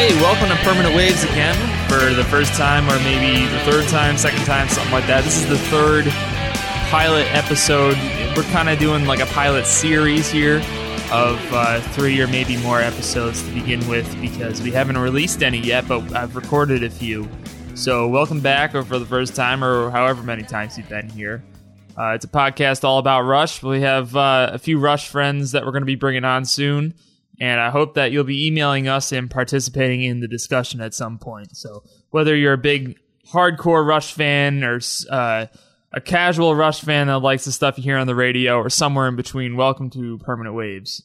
Hey, welcome to Permanent Waves again for the first time, or maybe the third time, second time, something like that. This is the third pilot episode. We're kind of doing like a pilot series here of uh, three or maybe more episodes to begin with because we haven't released any yet, but I've recorded a few. So, welcome back, or for the first time, or however many times you've been here. Uh, it's a podcast all about Rush. We have uh, a few Rush friends that we're going to be bringing on soon and I hope that you'll be emailing us and participating in the discussion at some point. So whether you're a big hardcore Rush fan or uh, a casual Rush fan that likes the stuff you hear on the radio or somewhere in between, welcome to Permanent Waves.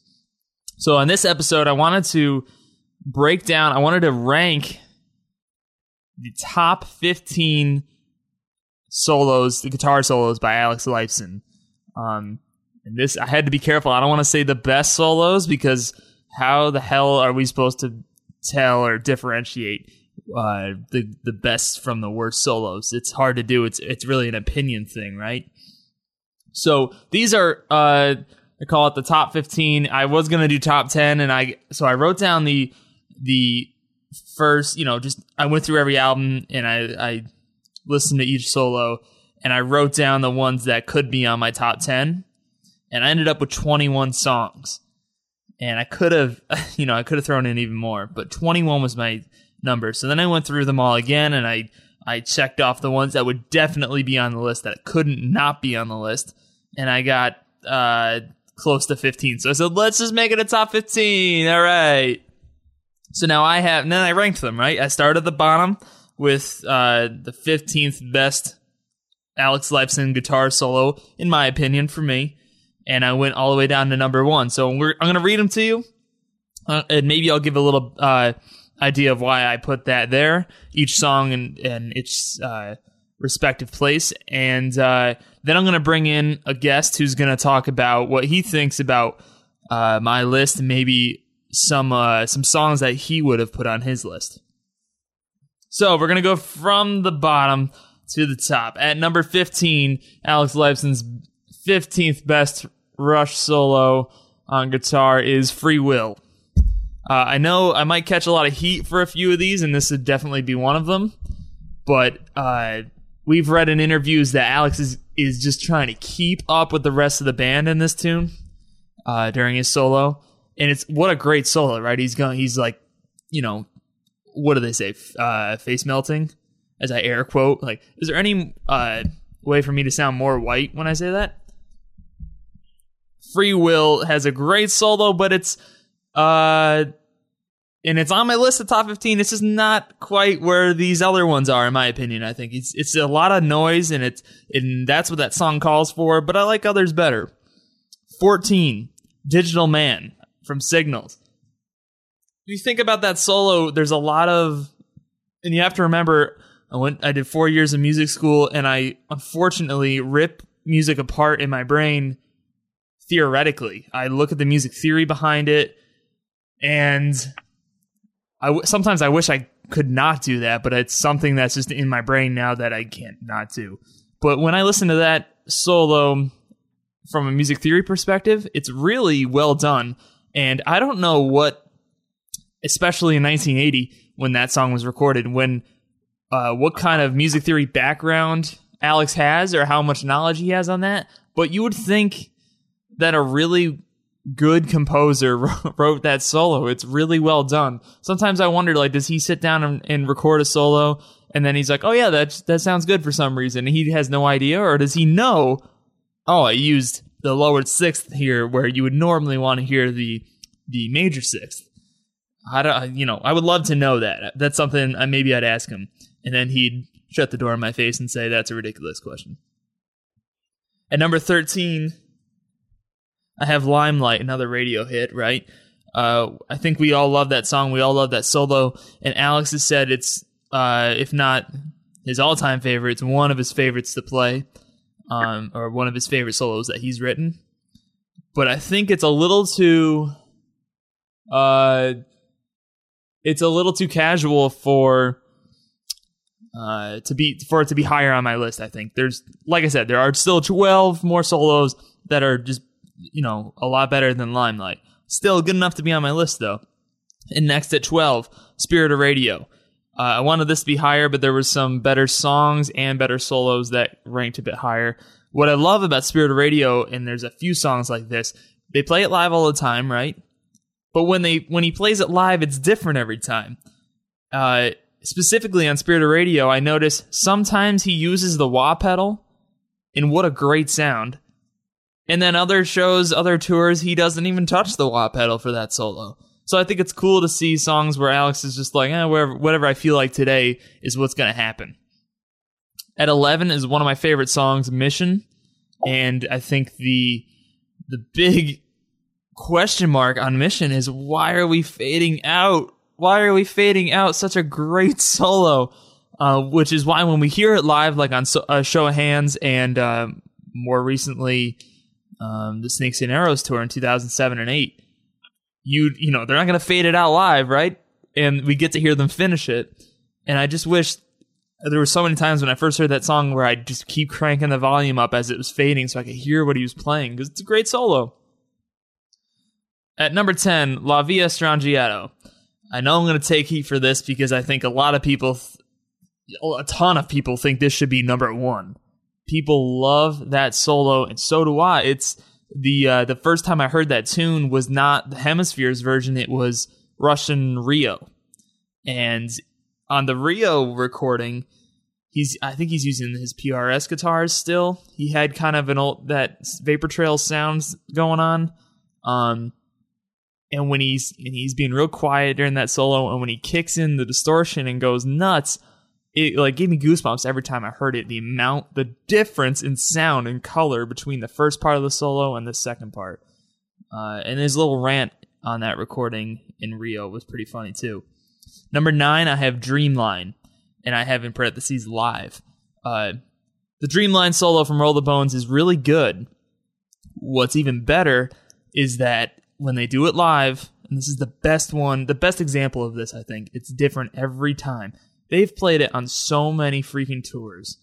So on this episode, I wanted to break down, I wanted to rank the top 15 solos, the guitar solos by Alex Lifeson. Um, and this, I had to be careful. I don't want to say the best solos because how the hell are we supposed to tell or differentiate uh, the the best from the worst solos? It's hard to do. It's it's really an opinion thing, right? So these are uh, I call it the top fifteen. I was gonna do top ten, and I so I wrote down the the first. You know, just I went through every album and I I listened to each solo, and I wrote down the ones that could be on my top ten, and I ended up with twenty one songs and I could have, you know, I could have thrown in even more, but 21 was my number. So then I went through them all again, and I I checked off the ones that would definitely be on the list that couldn't not be on the list, and I got uh, close to 15. So I said, let's just make it a top 15. All right. So now I have, and then I ranked them. Right, I started at the bottom with uh, the 15th best Alex Lifeson guitar solo, in my opinion, for me and I went all the way down to number one. So I'm going to read them to you, uh, and maybe I'll give a little uh, idea of why I put that there, each song and and its uh, respective place, and uh, then I'm going to bring in a guest who's going to talk about what he thinks about uh, my list, and maybe some uh, some songs that he would have put on his list. So we're going to go from the bottom to the top. At number 15, Alex Lifeson's 15th best Rush solo on guitar is Free Will. Uh, I know I might catch a lot of heat for a few of these, and this would definitely be one of them. But uh, we've read in interviews that Alex is, is just trying to keep up with the rest of the band in this tune uh, during his solo, and it's what a great solo, right? He's going, he's like, you know, what do they say? Uh, face melting, as I air quote. Like, is there any uh, way for me to sound more white when I say that? Free Will has a great solo, but it's uh and it's on my list of top 15. This is not quite where these other ones are, in my opinion. I think it's it's a lot of noise, and it's and that's what that song calls for. But I like others better. 14, Digital Man from Signals. You think about that solo, there's a lot of, and you have to remember, I went, I did four years of music school, and I unfortunately rip music apart in my brain theoretically. I look at the music theory behind it, and I w- sometimes I wish I could not do that, but it's something that's just in my brain now that I can't not do. But when I listen to that solo from a music theory perspective, it's really well done. And I don't know what, especially in 1980 when that song was recorded, when uh, what kind of music theory background Alex has or how much knowledge he has on that. But you would think that a really good composer wrote that solo. It's really well done. Sometimes I wonder, like, does he sit down and, and, record a solo and then he's like, oh yeah, that that sounds good for some reason. He has no idea, or does he know? Oh, I used the lowered sixth here, where you would normally want to hear the the major sixth. I don't, you know, I would love to know that. That's something uh, maybe I'd ask him, and then he'd shut the door in my face and say, "That's a ridiculous question." At number thirteen, I have Limelight, another radio hit, right? Uh, I think we all love that song. We all love that solo. And Alex has said it's, uh, if not his all time favorite, it's one of his favorites to play, um, or one of his favorite solos that he's written. But I think it's a little too, uh, it's a little too casual for, uh, to be for it to be higher on my list. I think there's, like I said, there are still 12 more solos that are just you know, a lot better than Limelight. Still good enough to be on my list though. And next at 12, Spirit of Radio. Uh, I wanted this to be higher, but there was some better songs and better solos that ranked a bit higher. What I love about Spirit of Radio, and there's a few songs like this, they play it live all the time, right? But when they when he plays it live, it's different every time. Uh, specifically on Spirit of Radio, I notice sometimes he uses the wah pedal, and what a great sound. And then other shows, other tours, he doesn't even touch the wah pedal for that solo. So I think it's cool to see songs where Alex is just like, eh, whatever, whatever I feel like today is what's going to happen. At 11 is one of my favorite songs, Mission. And I think the, the big question mark on Mission is why are we fading out? Why are we fading out such a great solo? Uh, which is why when we hear it live, like on so, uh, Show of Hands and uh, more recently um, the Snakes and Arrows tour in 2007 and 8, you you know they're not going to fade it out live, right? And we get to hear them finish it. And I just wish there were so many times when I first heard that song where I just keep cranking the volume up as it was fading so I could hear what he was playing because it's a great solo. At number 10, La Villa Strangiato. I know I'm going to take heat for this because I think a lot of people, a ton of people think this should be number one. People love that solo, and so do I. It's the uh, the first time I heard that tune was not the Hemispheres version; it was Rush in Rio, and on the Rio recording, he's I think he's using his PRS guitars still. He had kind of an old that Vapor Trail sounds going on, um, and when he's and he's being real quiet during that solo, and when he kicks in the distortion and goes nuts, it like gave me goosebumps every time I heard it. The amount, the difference in sound and color between the first part of the solo and the second part. Uh, and his little rant on that recording in Rio was pretty funny too. Number nine, I have Dreamline, and I have in parentheses live. Uh, the Dreamline solo from Roll the Bones is really good. What's even better is that when they do it live, and this is the best one, the best example of this, I think, it's different every time they've played it on so many freaking tours.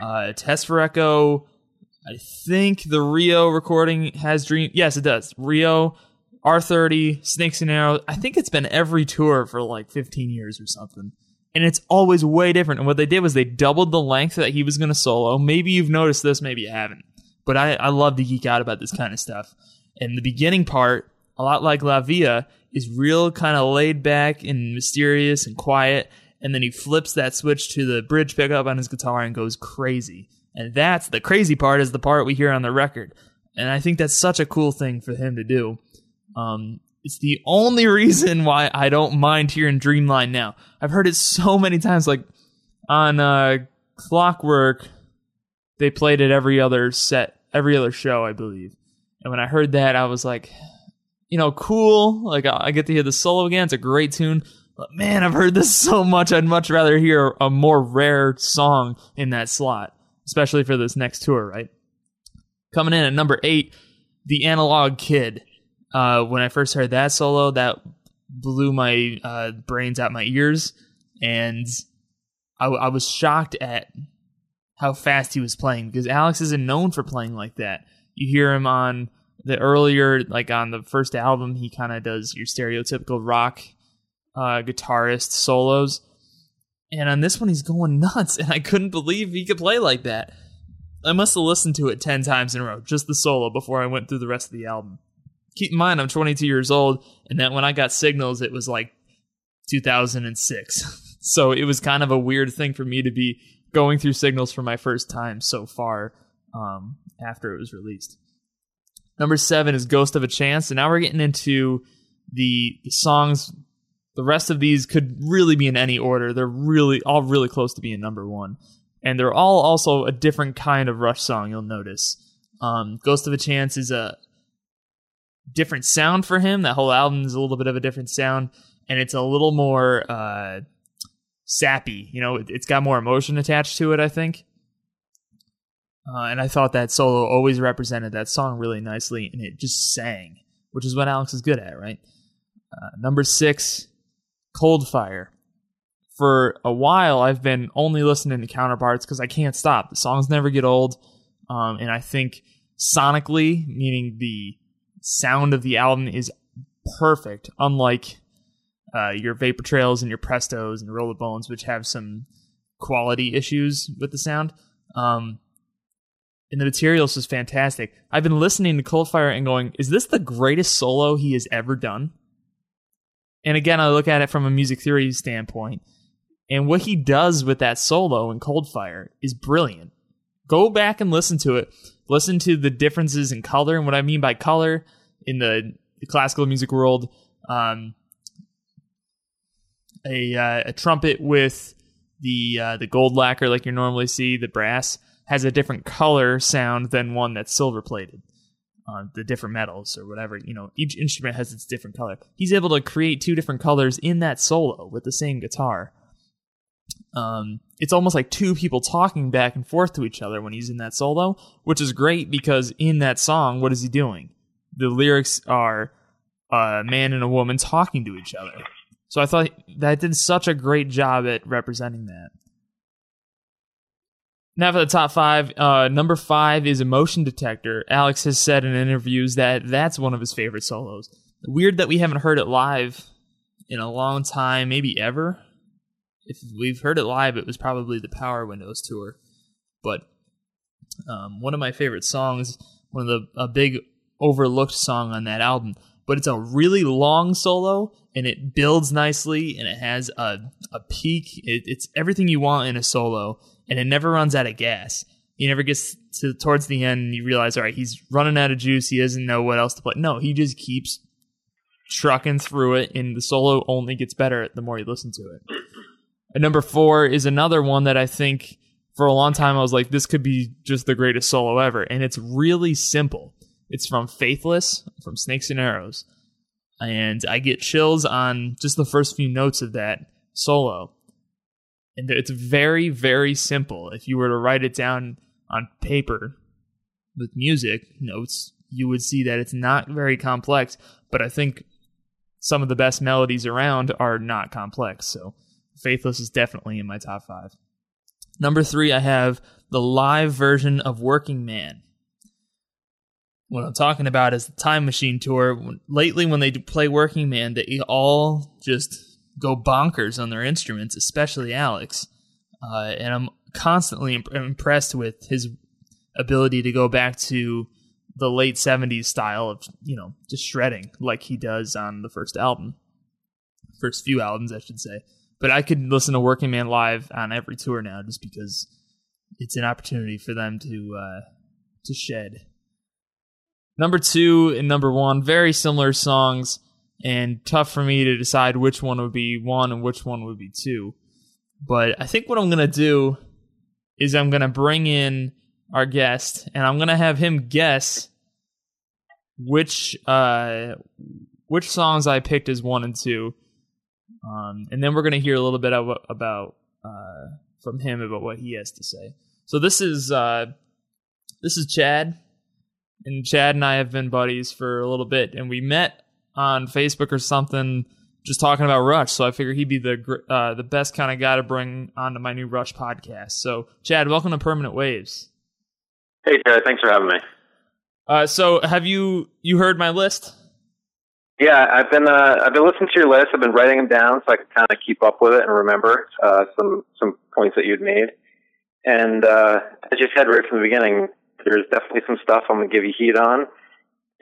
Uh, Test for Echo. I think the Rio recording has Dream. Yes, it does. Rio, R30, Snakes and Arrows. I think it's been every tour for like 15 years or something. And it's always way different. And what they did was they doubled the length that he was going to solo. Maybe you've noticed this, maybe you haven't. But I, I love to geek out about this kind of stuff. And the beginning part, a lot like La Villa, is real kind of laid back and mysterious and quiet and then he flips that switch to the bridge pickup on his guitar and goes crazy. And that's the crazy part is the part we hear on the record. And I think that's such a cool thing for him to do. Um, it's the only reason why I don't mind hearing Dreamline now. I've heard it so many times, like on uh, Clockwork, they played it every other set, every other show, I believe. And when I heard that, I was like, you know, cool. Like I get to hear the solo again. It's a great tune. But man, I've heard this so much. I'd much rather hear a more rare song in that slot, especially for this next tour, right? Coming in at number eight, The Analog Kid. Uh, when I first heard that solo, that blew my uh, brains out my ears, and I, I was shocked at how fast he was playing because Alex isn't known for playing like that. You hear him on the earlier, like on the first album, he kind of does your stereotypical rock uh, guitarist solos. And on this one, he's going nuts, and I couldn't believe he could play like that. I must have listened to it 10 times in a row, just the solo, before I went through the rest of the album. Keep in mind, I'm 22 years old, and that when I got signals, it was like 2006. so it was kind of a weird thing for me to be going through signals for my first time so far um, after it was released. Number seven is Ghost of a Chance, and now we're getting into the, the songs the rest of these could really be in any order. They're really all really close to being number one, and they're all also a different kind of Rush song. You'll notice. Um, Ghost of a Chance is a different sound for him. That whole album is a little bit of a different sound, and it's a little more uh, sappy. You know, it, has got more emotion attached to it. I think. Uh, and I thought that solo always represented that song really nicely, and it just sang, which is what Alex is good at, right? Uh, number six Cold Fire. For a while, I've been only listening to counterparts because I can't stop. The songs never get old. Um, and I think sonically, meaning the sound of the album is perfect, unlike uh, your vapor trails and your prestos and roll roller bones, which have some quality issues with the sound. Um, and the materials is fantastic. I've been listening to Coldfire and going, is this the greatest solo he has ever done? And again, I look at it from a music theory standpoint. And what he does with that solo in Coldfire is brilliant. Go back and listen to it. Listen to the differences in color. And what I mean by color in the, the classical music world, um, a, uh, a trumpet with the uh, the gold lacquer like you normally see, the brass has a different color sound than one that's silver plated on the different metals or whatever. You know, each instrument has its different color. He's able to create two different colors in that solo with the same guitar. Um, it's almost like two people talking back and forth to each other when he's in that solo, which is great because in that song, what is he doing? The lyrics are a man and a woman talking to each other. So I thought that did such a great job at representing that. Now for the top five, uh, number five is Emotion Detector. Alex has said in interviews that that's one of his favorite solos. Weird that we haven't heard it live in a long time, maybe ever. If we've heard it live, it was probably the Power Windows tour. But um, one of my favorite songs, one of the a big overlooked song on that album. But it's a really long solo, and it builds nicely, and it has a a peak. It, it's everything you want in a solo and it never runs out of gas. He never gets to towards the end and you realize, all right, he's running out of juice. He doesn't know what else to play. No, he just keeps trucking through it, and the solo only gets better the more you listen to it. And number four is another one that I think for a long time I was like, this could be just the greatest solo ever, and it's really simple. It's from Faithless, from Snakes and Arrows, and I get chills on just the first few notes of that solo and it's very very simple. If you were to write it down on paper with music notes you would see that it's not very complex but i think some of the best melodies around are not complex. So faithless is definitely in my top five. Number three i have the live version of working man. What i'm talking about is the time machine tour. Lately when they play working man they all just go bonkers on their instruments, especially Alex. Uh, and I'm constantly imp- impressed with his ability to go back to the late 70s style of, you know, just shredding like he does on the first album. First few albums, I should say. But I could listen to Working Man live on every tour now just because it's an opportunity for them to uh, to shed. Number two and number one, very similar songs and tough for me to decide which one would be one and which one would be two. But I think what I'm going to do is I'm going to bring in our guest and I'm going to have him guess which uh which songs I picked as one and two. Um, and then we're going to hear a little bit of, about uh, from him about what he has to say. So this is uh, this is Chad, and Chad and I have been buddies for a little bit, and we met on Facebook or something just talking about Rush. So I figure he'd be the uh, the best kind of guy to bring onto my new Rush podcast. So Chad, welcome to Permanent Waves. Hey Chad, thanks for having me. Uh, so have you you heard my list? Yeah, I've been uh, I've been listening to your list. I've been writing them down so I can kind of keep up with it and remember uh, some some points that you'd made. And uh, as you said right from the beginning, there's definitely some stuff I'm gonna give you heat on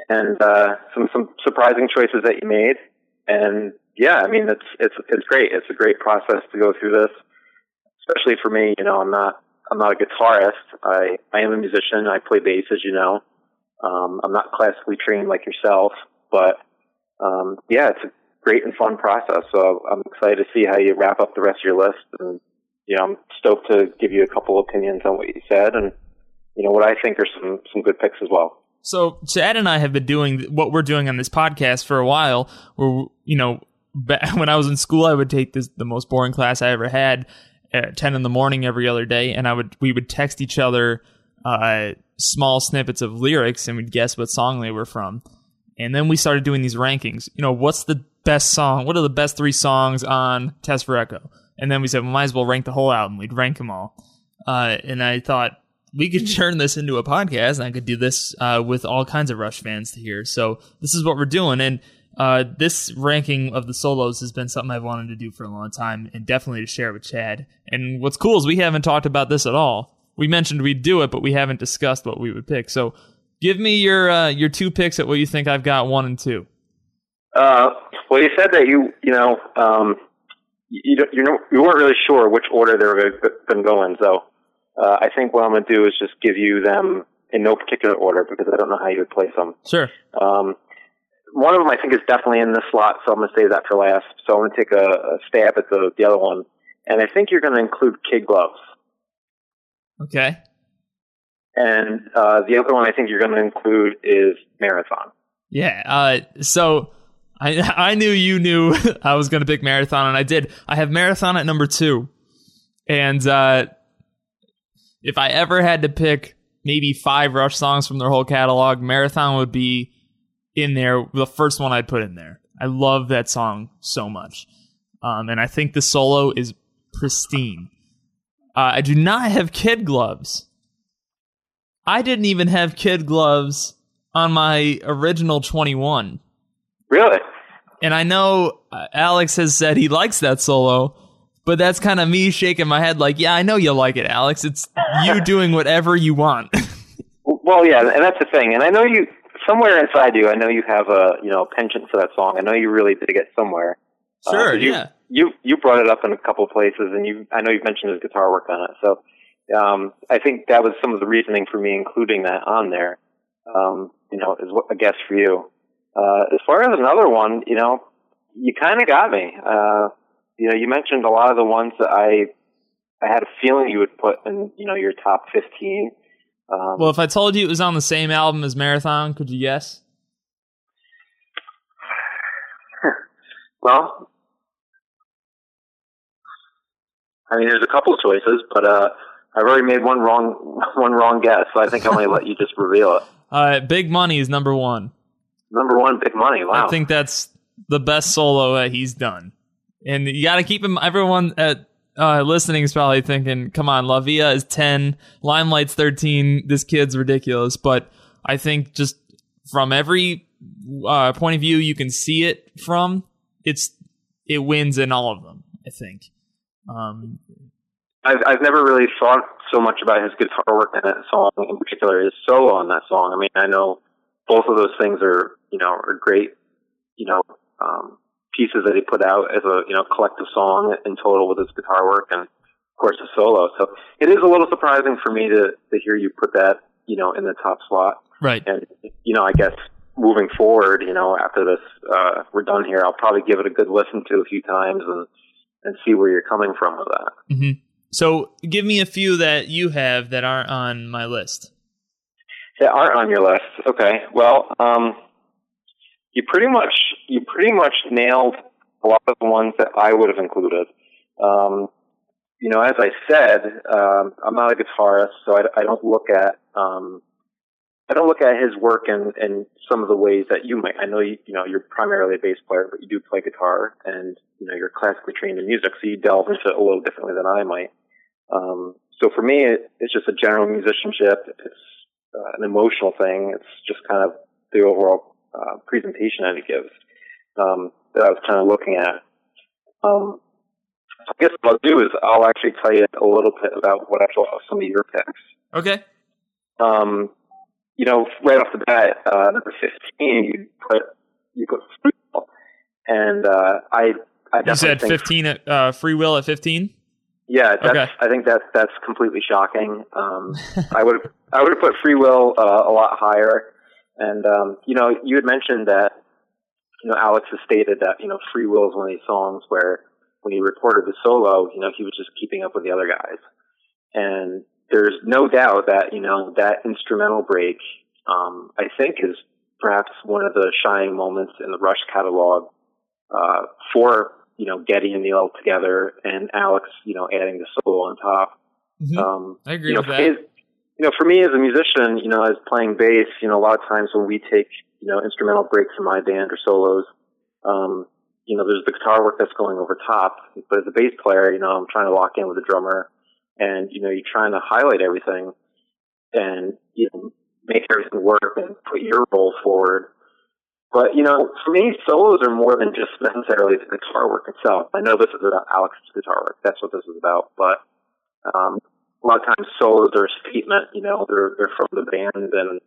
and uh, some some surprising choices that you made. And yeah, I mean it's it's it's great. It's a great process to go through this, especially for me. You know, I'm not I'm not a guitarist. I I am a musician. I play bass, as you know. Um, I'm not classically trained like yourself, but um, yeah, it's a great and fun process. So I'm excited to see how you wrap up the rest of your list. And you know, I'm stoked to give you a couple opinions on what you said and you know what I think are some some good picks as well. So Chad and I have been doing what we're doing on this podcast for a while. Where you know, when I was in school, I would take this the most boring class I ever had at ten in the morning every other day, and I would we would text each other uh, small snippets of lyrics, and we'd guess what song they were from. And then we started doing these rankings. You know, what's the best song? What are the best three songs on Test for Echo? And then we said, we might as well rank the whole album. We'd rank them all. Uh, and I thought, we could turn this into a podcast and I could do this uh, with all kinds of Rush fans to hear. So this is what we're doing. And Uh, this ranking of the solos has been something I've wanted to do for a long time, and definitely to share with Chad. And what's cool is we haven't talked about this at all. We mentioned we'd do it, but we haven't discussed what we would pick. So, give me your uh, your two picks at what you think I've got one and two. Uh, well, you said that you you know um, you don't, you, know, you weren't really sure which order they were going to go in. So uh, I think what I'm going to do is just give you them in no particular order because I don't know how you would place them. Sure. Um, one of them I think is definitely in this slot, so I'm going to save that for last. So I'm going to take a, a stab at the, the other one, and I think you're going to include kid gloves. Okay. And uh, the other one I think you're going to include is marathon. Yeah. Uh, so I I knew you knew I was going to pick marathon, and I did. I have marathon at number two, and uh, if I ever had to pick maybe five Rush songs from their whole catalog, marathon would be in there. The first one I'd put in there. I love that song so much, um, and I think the solo is pristine. Uh, I do not have kid gloves. I didn't even have kid gloves on my original 21. Really? And I know uh, Alex has said he likes that solo, but that's kind of me shaking my head like, yeah, I know you like it, Alex. It's you doing whatever you want. well, yeah, and that's the thing. And I know you somewhere inside you, I know you have a you know penchant for that song. I know you really did get somewhere. Uh, sure, uh, you, yeah. You you brought it up in a couple of places, and you I know you've mentioned his guitar work on it. So um, I think that was some of the reasoning for me including that on there. Um, you know, is what a guess for you. Uh, as far as another one, you know, you kind of got me. Uh, you know, you mentioned a lot of the ones that I I had a feeling you would put in, you know, your top fifteen. Um, well, if I told you it was on the same album as Marathon, could you guess? well, I mean, there's a couple choices, but uh, I've already made one wrong one wrong guess, so I think I'm going to let you just reveal it. Uh, Big Money is number one. Number one, Big Money. Wow. I think that's the best solo that he's done, and you got to keep him. Everyone at uh, listening is probably thinking, "Come on, La Villa is ten, Limelight's thirteen. This kid's ridiculous." But I think just from every uh, point of view you can see it from, it's it wins in all of them. I think. Um, I've I've never really thought so much about his guitar work in that song, in particular his solo on that song. I mean, I know both of those things are you know are great, you know, um, pieces that he put out as a you know collective song in total with his guitar work and of course the solo. So it is a little surprising for me to to hear you put that you know in the top slot. Right. And you know I guess moving forward, you know after this uh, we're done here, I'll probably give it a good listen to a few times and and see where you're coming from with that. Mm-hmm. So give me a few that you have that aren't on my list. That aren't on your list. Okay. Well, um, you pretty much you pretty much nailed a lot of the ones that I would have included. Um, you know, as I said, um, I'm not a guitarist, so I, I don't look at um, I don't look at his work in, in some of the ways that you might. I know you, you know you're primarily a bass player, but you do play guitar, and you know you're classically trained in music, so you delve into it a little differently than I might. Um, so for me, it, it's just a general musicianship. It's uh, an emotional thing. It's just kind of the overall uh, presentation that it gives um, that I was kind of looking at. Um, I guess what I'll do is I'll actually tell you a little bit about what I thought of some of your picks. Okay. Um, you know, right off the bat, uh, number fifteen, you put you put free will, and uh, I I you said fifteen at uh, free will at fifteen. Yeah, that's, okay. I think that's that's completely shocking. Um, I would I would have put free will uh, a lot higher. And um, you know, you had mentioned that you know Alex has stated that you know Free Will is one of these songs where when he recorded the solo, you know, he was just keeping up with the other guys. And there's no doubt that you know that instrumental break, um, I think, is perhaps one of the shining moments in the Rush catalog uh, for you know Geddy and Neil together, and Alex, you know, adding the solo on top. Mm-hmm. Um, I agree you know, with that. His, you know, for me as a musician, you know, as playing bass, you know, a lot of times when we take, you know, instrumental breaks in my band or solos, um, you know, there's the guitar work that's going over top. But as a bass player, you know, I'm trying to lock in with the drummer and, you know, you're trying to highlight everything and, you know, make everything work and put your role forward. But you know, for me, solos are more than just necessarily the guitar work itself. I know this is about Alex's guitar work. That's what this is about. But um, a lot of times, solos are a statement. You know, they're they're from the band, and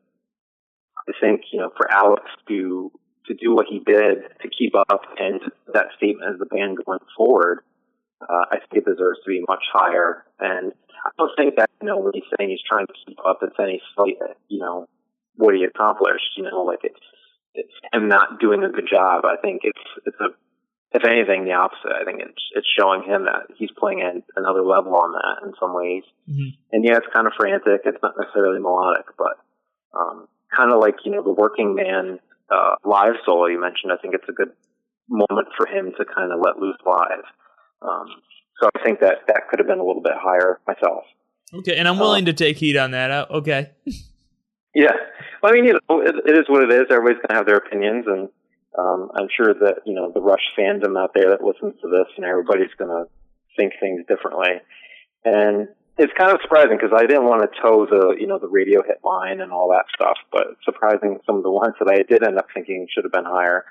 I think you know, for Alex to to do what he did to keep up and that statement as the band going forward, uh, I think it deserves to be much higher. And I don't think that you know when he's saying he's trying to keep up, it's any slight, you know, what he accomplished. You know, like it's it's him not doing a good job. I think it's it's a if anything the opposite. I think it's it's showing him that he's playing at another level on that in some ways. Mm-hmm. And yeah, it's kind of frantic. It's not necessarily melodic, but um, kind of like you know the working man uh, live solo you mentioned. I think it's a good moment for him to kind of let loose live. Um, so I think that that could have been a little bit higher myself. Okay, and I'm willing uh, to take heat on that. Uh, okay. Yeah, well, I mean, you know, it, it is what it is. Everybody's going to have their opinions, and um, I'm sure that you know the Rush fandom out there that listens to this, and everybody's going to think things differently. And it's kind of surprising because I didn't want to toe the you know the radio hit line and all that stuff, but surprising some of the ones that I did end up thinking should have been higher.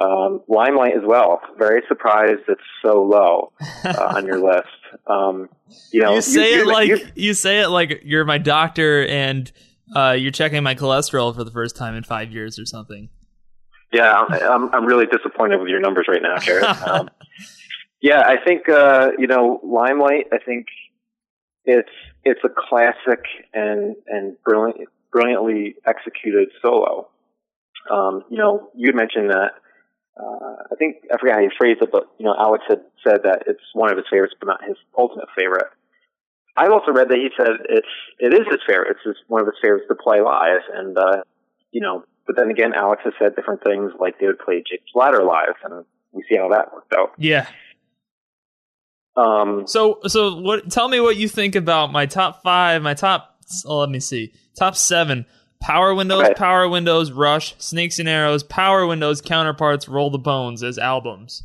Um, Limelight as well. Very surprised it's so low uh, on your list. Um, you know, you say you, it like you say it like you're my doctor and uh, you're checking my cholesterol for the first time in five years or something. Yeah, I'm I'm really disappointed with your numbers right now, Jared. Um, yeah, I think uh, you know Limelight. I think it's it's a classic and and brilliant, brilliantly executed solo. Um, you know, you mentioned that. Uh, I think I forgot how you phrased it, but you know, Alex had said that it's one of his favorites, but not his ultimate favorite. I've also read that he said it's it is his favorite. It's one of his favorites to play live, and uh, you know. But then again, Alex has said different things, like they would play Jacob's Ladder live, and we see how that worked out. Yeah. Um. So so what? Tell me what you think about my top five. My top. Oh, let me see. Top seven. Power Windows, okay. Power Windows, Rush, Snakes and Arrows, Power Windows, Counterparts, Roll the Bones as albums.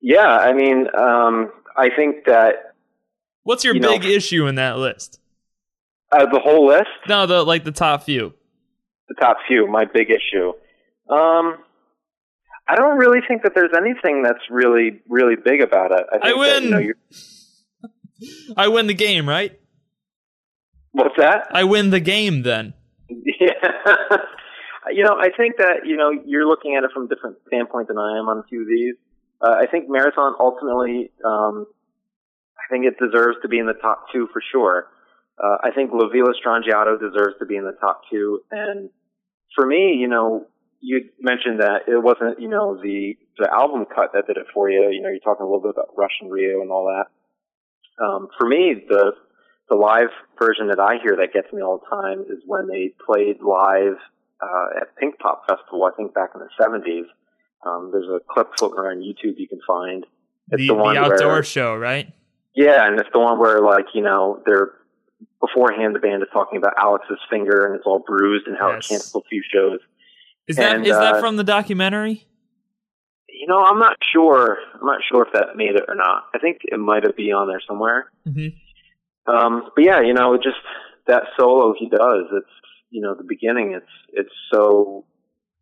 Yeah, I mean, um, I think that What's your you big know, issue in that list? Uh, the whole list? No, the like the top few. The top few. My big issue. Um, I don't really think that there's anything that's really really big about it. I, I win. That, you know, I win the game, right? What's that? I win the game then. Yeah. you know, I think that you know you're looking at it from a different standpoint than I am on a few of these. Uh, I think marathon ultimately um, I think it deserves to be in the top two for sure. Uh, I think La Villa Strangiato deserves to be in the top two. And for me, you know, you mentioned that it wasn't, you know, the, the album cut that did it for you. You know, you're talking a little bit about Rush and Rio and all that. Um, for me, the, the live version that I hear that gets me all the time is when they played live, uh, at Pinkpop Festival, I think back in the 70s. Um, there's a clip floating around YouTube you can find. It's the, the, one the outdoor where, show, right? Yeah, and it's the one where like you know they're beforehand the band is talking about Alex's finger and it's all bruised and how yes. it canceled a few shows. Is that and, is uh, that from the documentary? You know, I'm not sure. I'm not sure if that made it or not. I think it might have been on there somewhere. Mm-hmm. Um, but yeah, you know, just that solo he does. It's you know the beginning. It's it's so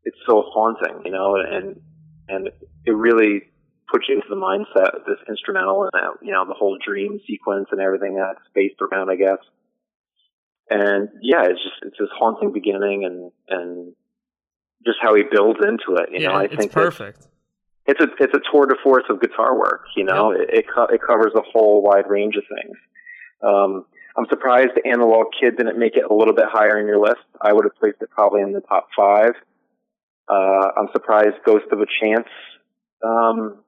it's so haunting. You know, and and it really puts you into the mindset of this instrumental and uh, you know the whole dream sequence and everything that's based around, I guess. And yeah, it's just it's this haunting beginning and and just how he builds into it. You yeah, know, I it's think perfect. It's a it's a tour de force of guitar work. You know, it it, co- it covers a whole wide range of things. Um, I'm surprised Analog Kid didn't make it a little bit higher in your list. I would have placed it probably in the top five. Uh, I'm surprised Ghost of a Chance um,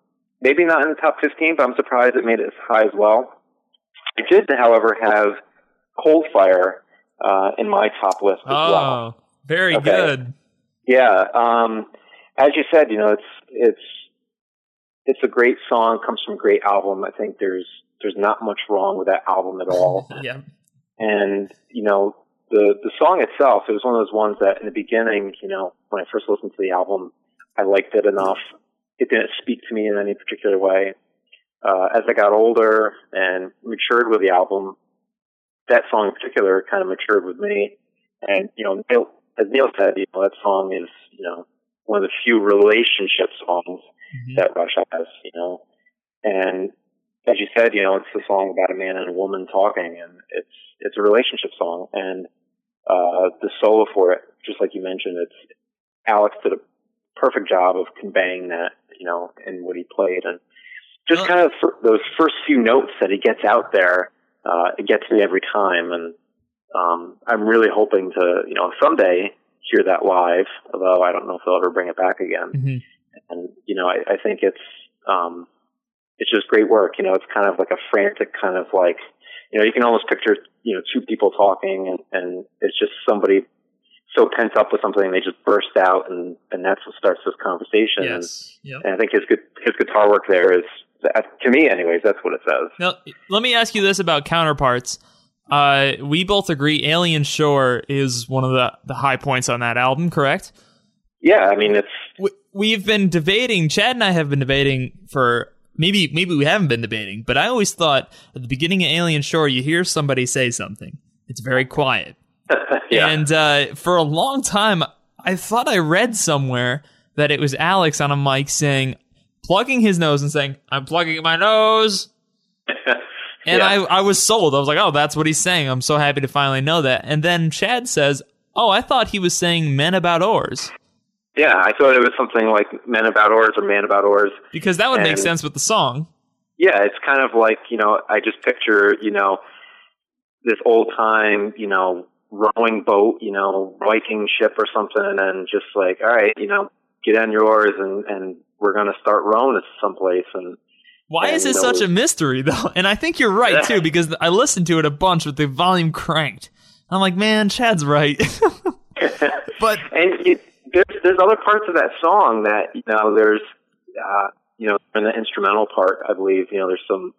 maybe not in the top 15, but I'm surprised it made it as high as well. I did, however, have Cold Fire uh, in my top list as oh, well. very okay. good. Yeah, um, as you said, you know, it's it's it's a great song. Comes from a great album. I think there's there's not much wrong with that album at all. yeah, and you know the the song itself. It was one of those ones that in the beginning, you know, when I first listened to the album, I liked it enough it didn't speak to me in any particular way. Uh, as I got older and matured with the album, that song in particular kind of matured with me. And, you know, as Neil said, you know, that song is, you know, one of the few relationship songs mm-hmm. that Rush has, you know. And as you said, you know, it's a song about a man and a woman talking, and it's it's a relationship song. And uh, the solo for it, just like you mentioned, it's Alex did a perfect job of conveying that, you know, in what he played, and just kind of those first few notes that he gets out there, uh, it gets me every time, and um, I'm really hoping to, you know, someday hear that live. Although I don't know if they'll ever bring it back again. Mm-hmm. And you know, I, I think it's um, it's just great work. You know, it's kind of like a frantic kind of like, you know, you can almost picture you know two people talking, and, and it's just somebody so pent up with something they just burst out, and and that's what starts this conversation. Yes. And, yep. and I think his his guitar work there is to me, anyways, that's what it says. Now, let me ask you this about counterparts. Uh, we both agree Alien Shore is one of the, the high points on that album, correct? Yeah, I mean, it's. We, we've been debating, Chad and I have been debating for maybe maybe we haven't been debating, but I always thought at the beginning of Alien Shore, you hear somebody say something. It's very quiet. yeah. And uh, for a long time, I thought I read somewhere that it was Alex on a mic saying, plugging his nose and saying, I'm plugging my nose. and yeah. I, I was sold. I was like, oh, that's what he's saying. I'm so happy to finally know that. And then Chad says, oh, I thought he was saying men about oars. Yeah, I thought it was something like men about oars or man about oars. Because that would and, make sense with the song. Yeah, it's kind of like, you know, I just picture, you know, this old time, you know, rowing boat, you know, Viking ship or something, and just like, all right, you know, get on your oars and, and we're going to start rowing to someplace. And why and, is it such a mystery though? And I think you're right too, because I listened to it a bunch with the volume cranked. I'm like, man, Chad's right. but and it, there's there's other parts of that song that you know there's uh, you know in the instrumental part, I believe you know there's some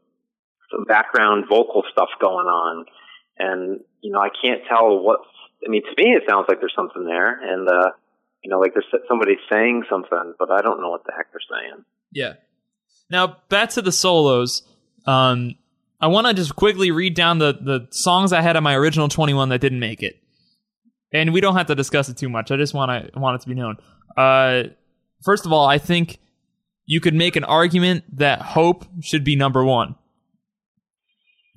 some background vocal stuff going on, and you know I can't tell what. I mean, to me, it sounds like there's something there, and uh, you know, like there's somebody saying something, but I don't know what the heck they're saying. Yeah. Now back to the solos. Um, I want to just quickly read down the the songs I had on my original 21 that didn't make it, and we don't have to discuss it too much. I just want to want it to be known. Uh, first of all, I think you could make an argument that Hope should be number one,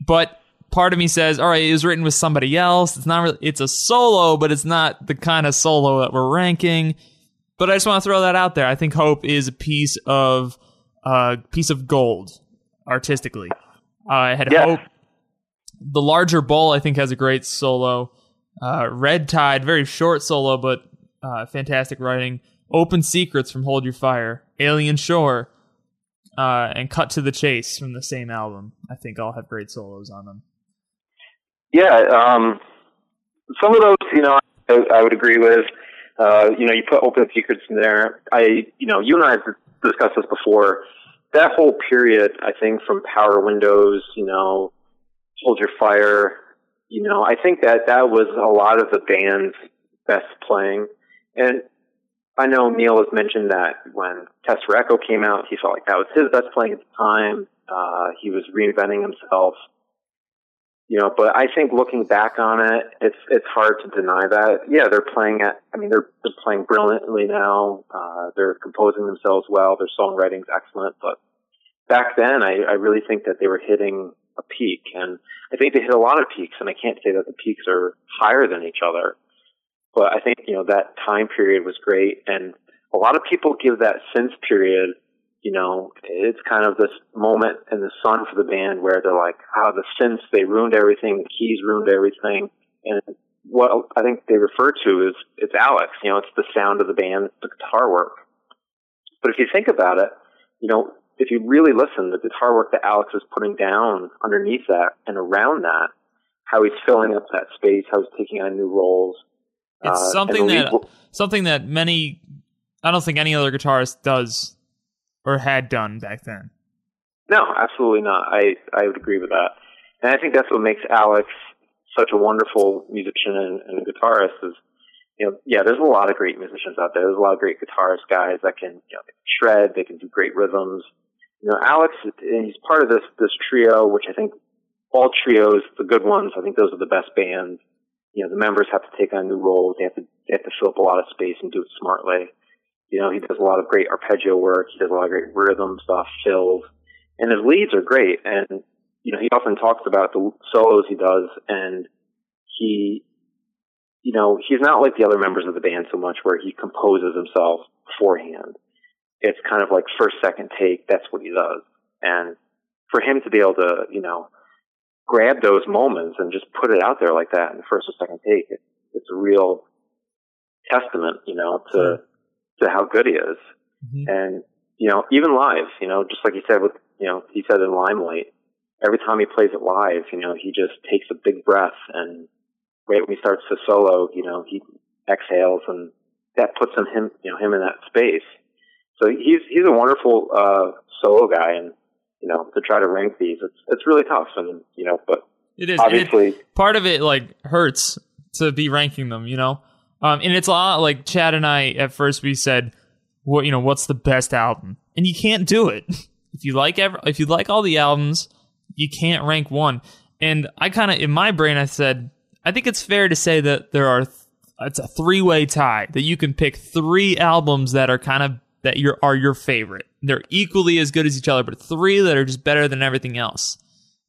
but part of me says, all right, it was written with somebody else. It's not really, it's a solo, but it's not the kind of solo that we're ranking. But I just want to throw that out there. I think Hope is a piece of, uh, piece of gold artistically. Uh, I had yeah. Hope. The larger bowl, I think, has a great solo. Uh, Red Tide, very short solo, but uh, fantastic writing. Open Secrets from Hold Your Fire. Alien Shore. Uh, and Cut to the Chase from the same album. I think all have great solos on them. Yeah, um, some of those, you know, I, I would agree with. Uh, you know, you put open secrets in there. I, you know, you and I have discussed this before. That whole period, I think, from Power Windows, you know, Hold Your Fire, you know, I think that that was a lot of the band's best playing. And I know Neil has mentioned that when Test Echo came out, he felt like that was his best playing at the time. Uh, he was reinventing himself you know, but I think looking back on it, it's it's hard to deny that. Yeah, they're playing at. I mean, they're they're playing brilliantly now. Uh, they're composing themselves well. Their songwriting's excellent. But back then, I, I really think that they were hitting a peak, and I think they hit a lot of peaks. And I can't say that the peaks are higher than each other, but I think you know that time period was great, and a lot of people give that synth period you know, it's kind of this moment in the sun for the band where they're like, how oh, the synths, they ruined everything, the keys ruined everything. And what I think they refer to is, it's Alex, you know, it's the sound of the band, it's the guitar work. But if you think about it, you know, if you really listen, the guitar work that Alex is putting down underneath that and around that, how he's filling up that space, how he's taking on new roles. It's uh, something that, something that many, I don't think any other guitarist does or had done back then. No, absolutely not. I I would agree with that, and I think that's what makes Alex such a wonderful musician and, and guitarist. Is you know, yeah, there's a lot of great musicians out there. There's a lot of great guitarist guys that can you know shred. They can do great rhythms. You know, Alex, he's part of this this trio, which I think all trios, the good ones, I think those are the best bands. You know, the members have to take on new roles. They have to they have to fill up a lot of space and do it smartly You know, he does a lot of great arpeggio work. He does a lot of great rhythm stuff, fills, and his leads are great. And you know, he often talks about the solos he does, and he, you know, he's not like the other members of the band so much where he composes himself beforehand. It's kind of like first, second take. That's what he does, and for him to be able to, you know, grab those moments and just put it out there like that in the first or second take, it, it's a real testament, you know, to to how good he is. Mm-hmm. And you know, even live, you know, just like he said with, you know, he said in Limelight, every time he plays it live, you know, he just takes a big breath and right when he starts to solo, you know, he exhales and that puts him, him you know, him in that space. So he's he's a wonderful uh solo guy and you know, to try to rank these, it's it's really tough and you know, but it is obviously it, part of it like hurts to be ranking them, you know. Um, and it's a lot like Chad and I at first we said, what you know, what's the best album? And you can't do it. if you like ever, if you like all the albums, you can't rank one. And I kind of in my brain I said, I think it's fair to say that there are th- it's a three way tie that you can pick three albums that are kind of that your are your favorite. They're equally as good as each other, but three that are just better than everything else.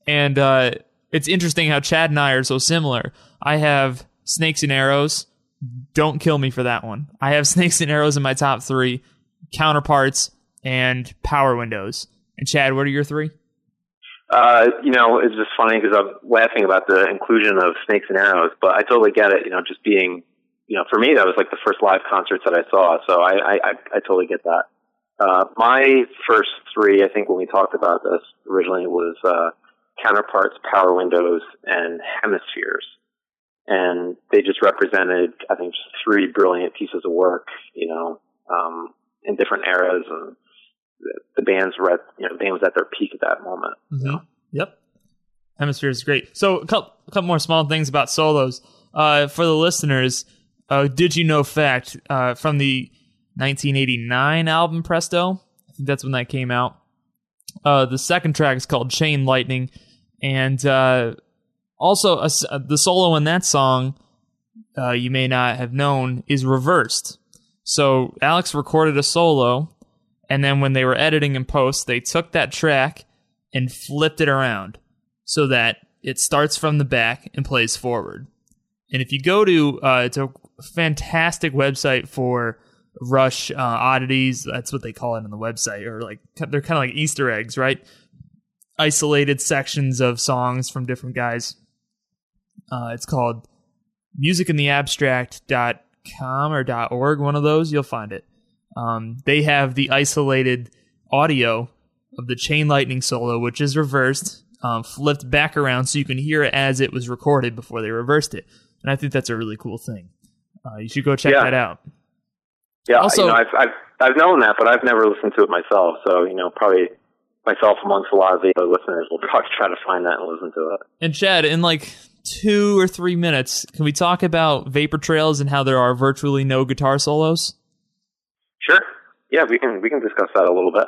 And uh, it's interesting how Chad and I are so similar. I have Snakes and Arrows, don't kill me for that one. I have Snakes and Arrows in my top three, Counterparts, and Power Windows. And Chad, what are your three? Uh, you know, it's just funny because I'm laughing about the inclusion of Snakes and Arrows, but I totally get it. You know, just being, you know, for me that was like the first live concerts that I saw, so I I, I totally get that. Uh, my first three, I think, when we talked about this originally, was uh, Counterparts, Power Windows, and Hemispheres and they just represented, I think, just three brilliant pieces of work, you know, um, in different eras, and the, band's were at, you know, the band was at their peak at that moment. Mm-hmm. You know? Yep, Hemisphere is great. So a couple, a couple more small things about solos uh, for the listeners. Uh, did you know fact uh, from the 1989 album Presto? I think that's when that came out. Uh, the second track is called Chain Lightning, and also, uh, the solo in that song, uh, you may not have known, is reversed. So Alex recorded a solo, and then when they were editing in post, they took that track and flipped it around so that it starts from the back and plays forward. And if you go to, uh, it's a fantastic website for Rush uh, oddities. That's what they call it on the website, or like they're kind of like Easter eggs, right? Isolated sections of songs from different guys. Uh, it's called musicintheabstract.com or .org, one of those. You'll find it. Um, they have the isolated audio of the chain lightning solo, which is reversed, um, flipped back around so you can hear it as it was recorded before they reversed it. And I think that's a really cool thing. Uh, you should go check yeah. that out. Yeah, also, you know, I've, I've I've known that, but I've never listened to it myself. So you know, probably myself amongst a lot of the listeners will probably try to find that and listen to it. And Chad, in like two or three minutes, can we talk about Vapor Trails and how there are virtually no guitar solos? Sure. Yeah, we can we can discuss that a little bit.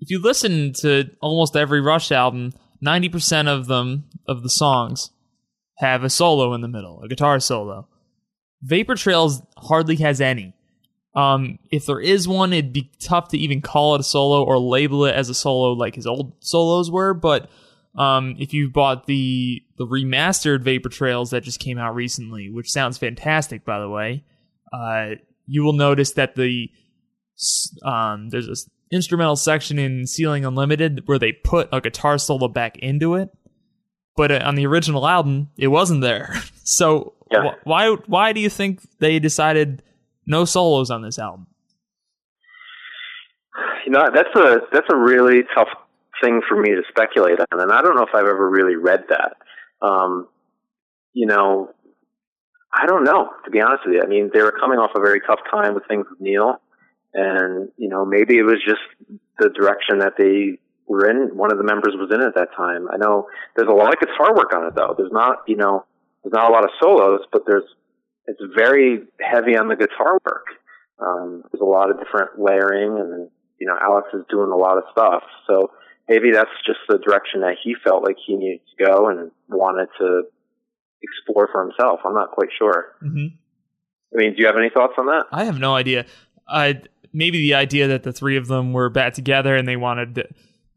If you listen to almost every Rush album, ninety percent of them of the songs have a solo in the middle, a guitar solo. Vapor Trails hardly has any. Um, if there is one, it'd be tough to even call it a solo or label it as a solo like his old solos were. But um, if you bought the the remastered Vapor Trails that just came out recently, which sounds fantastic, by the way, uh, you will notice that the um, there's an instrumental section in Ceiling Unlimited where they put a guitar solo back into it, but uh, on the original album it wasn't there. so yeah. wh- why why do you think they decided no solos on this album? You know that's a that's a really tough thing for me to speculate on, and I don't know if I've ever really read that. Um, you know, I don't know to be honest with you. I mean, they were coming off a very tough time with things with Neil, and you know, maybe it was just the direction that they were in. One of the members was in at that time. I know there's a lot of guitar work on it though. There's not, you know, there's not a lot of solos, but there's it's very heavy on the guitar work. Um, there's a lot of different layering, and you know, Alex is doing a lot of stuff. So maybe that's just the direction that he felt like he needed to go and wanted to explore for himself. I'm not quite sure. Mm-hmm. I mean, do you have any thoughts on that? I have no idea. I maybe the idea that the three of them were bad together and they wanted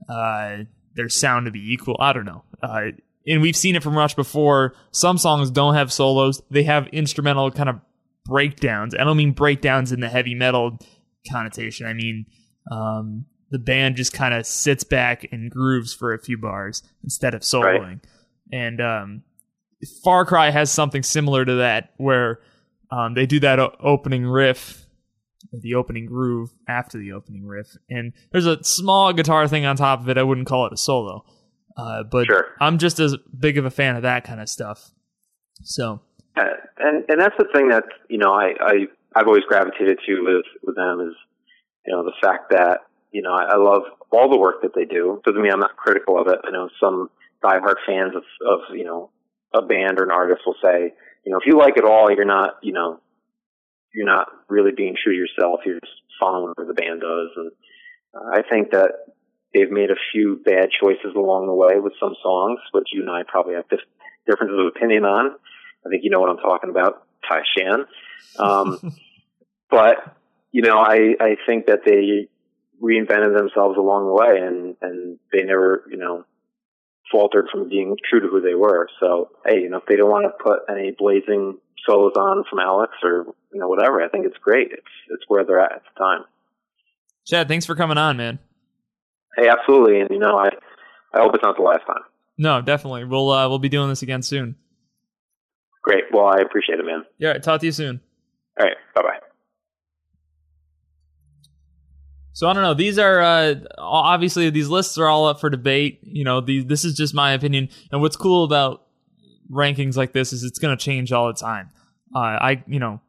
uh, their sound to be equal. I don't know. Uh, and we've seen it from Rush before. Some songs don't have solos; they have instrumental kind of breakdowns. I don't mean breakdowns in the heavy metal connotation. I mean um, the band just kind of sits back and grooves for a few bars instead of soloing. Right. And um, Far Cry has something similar to that, where um, they do that o- opening riff, the opening groove after the opening riff, and there's a small guitar thing on top of it. I wouldn't call it a solo, uh, but sure. I'm just as big of a fan of that kind of stuff. So, uh, and and that's the thing that you know I, I I've always gravitated to with with them is you know the fact that you know I, I love all the work that they do. Doesn't mean I'm not critical of it. I know some diehard fans of of you know a band or an artist will say, you know, if you like it all, you're not, you know, you're not really being true to yourself. You're just following what the band does. And uh, I think that they've made a few bad choices along the way with some songs, which you and I probably have dif- differences of opinion on. I think you know what I'm talking about, Tai Shan. Um, but you know, I I think that they reinvented themselves along the way, and and they never, you know, faltered from being true to who they were. So, hey, you know, if they don't want to put any blazing solos on from Alex or you know whatever, I think it's great. It's it's where they're at at the time. Chad, thanks for coming on, man. Hey, absolutely, and you know, I I hope it's not the last time. No, definitely. We'll uh, we'll be doing this again soon. Great. Well, I appreciate it, man. Yeah. Talk to you soon. All right. Bye bye. So I don't know. These are uh, obviously these lists are all up for debate. You know, these, this is just my opinion. And what's cool about rankings like this is it's going to change all the time. Uh, I, you know,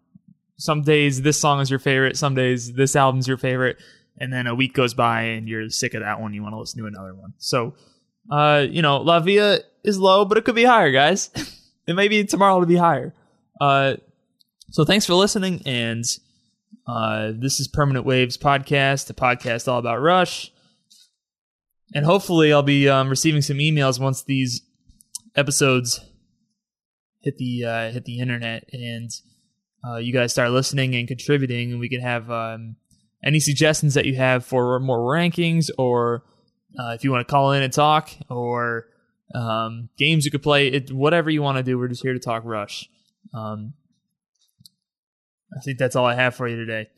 some days this song is your favorite, some days this album's your favorite, and then a week goes by and you're sick of that one. You want to listen to another one. So, uh, you know, La Villa is low, but it could be higher, guys. it may be tomorrow to be higher. Uh, so thanks for listening and. Uh, this is Permanent Waves Podcast, a podcast all about Rush. And hopefully, I'll be um, receiving some emails once these episodes hit the uh, hit the internet, and uh, you guys start listening and contributing, and we can have um, any suggestions that you have for more rankings, or uh, if you want to call in and talk, or um, games you could play, it, whatever you want to do. We're just here to talk Rush. Um, I think that's all I have for you today.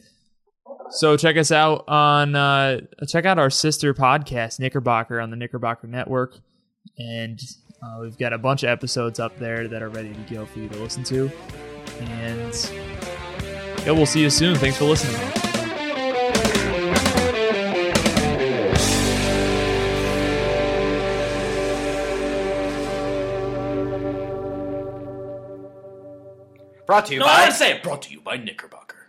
So check us out on uh, check out our sister podcast Knickerbocker on the Knickerbocker Network, and uh, we've got a bunch of episodes up there that are ready to go for you to listen to. And yeah, we'll see you soon. Thanks for listening. Brought to you no, by. I want to say it. Brought to you by Knickerbocker.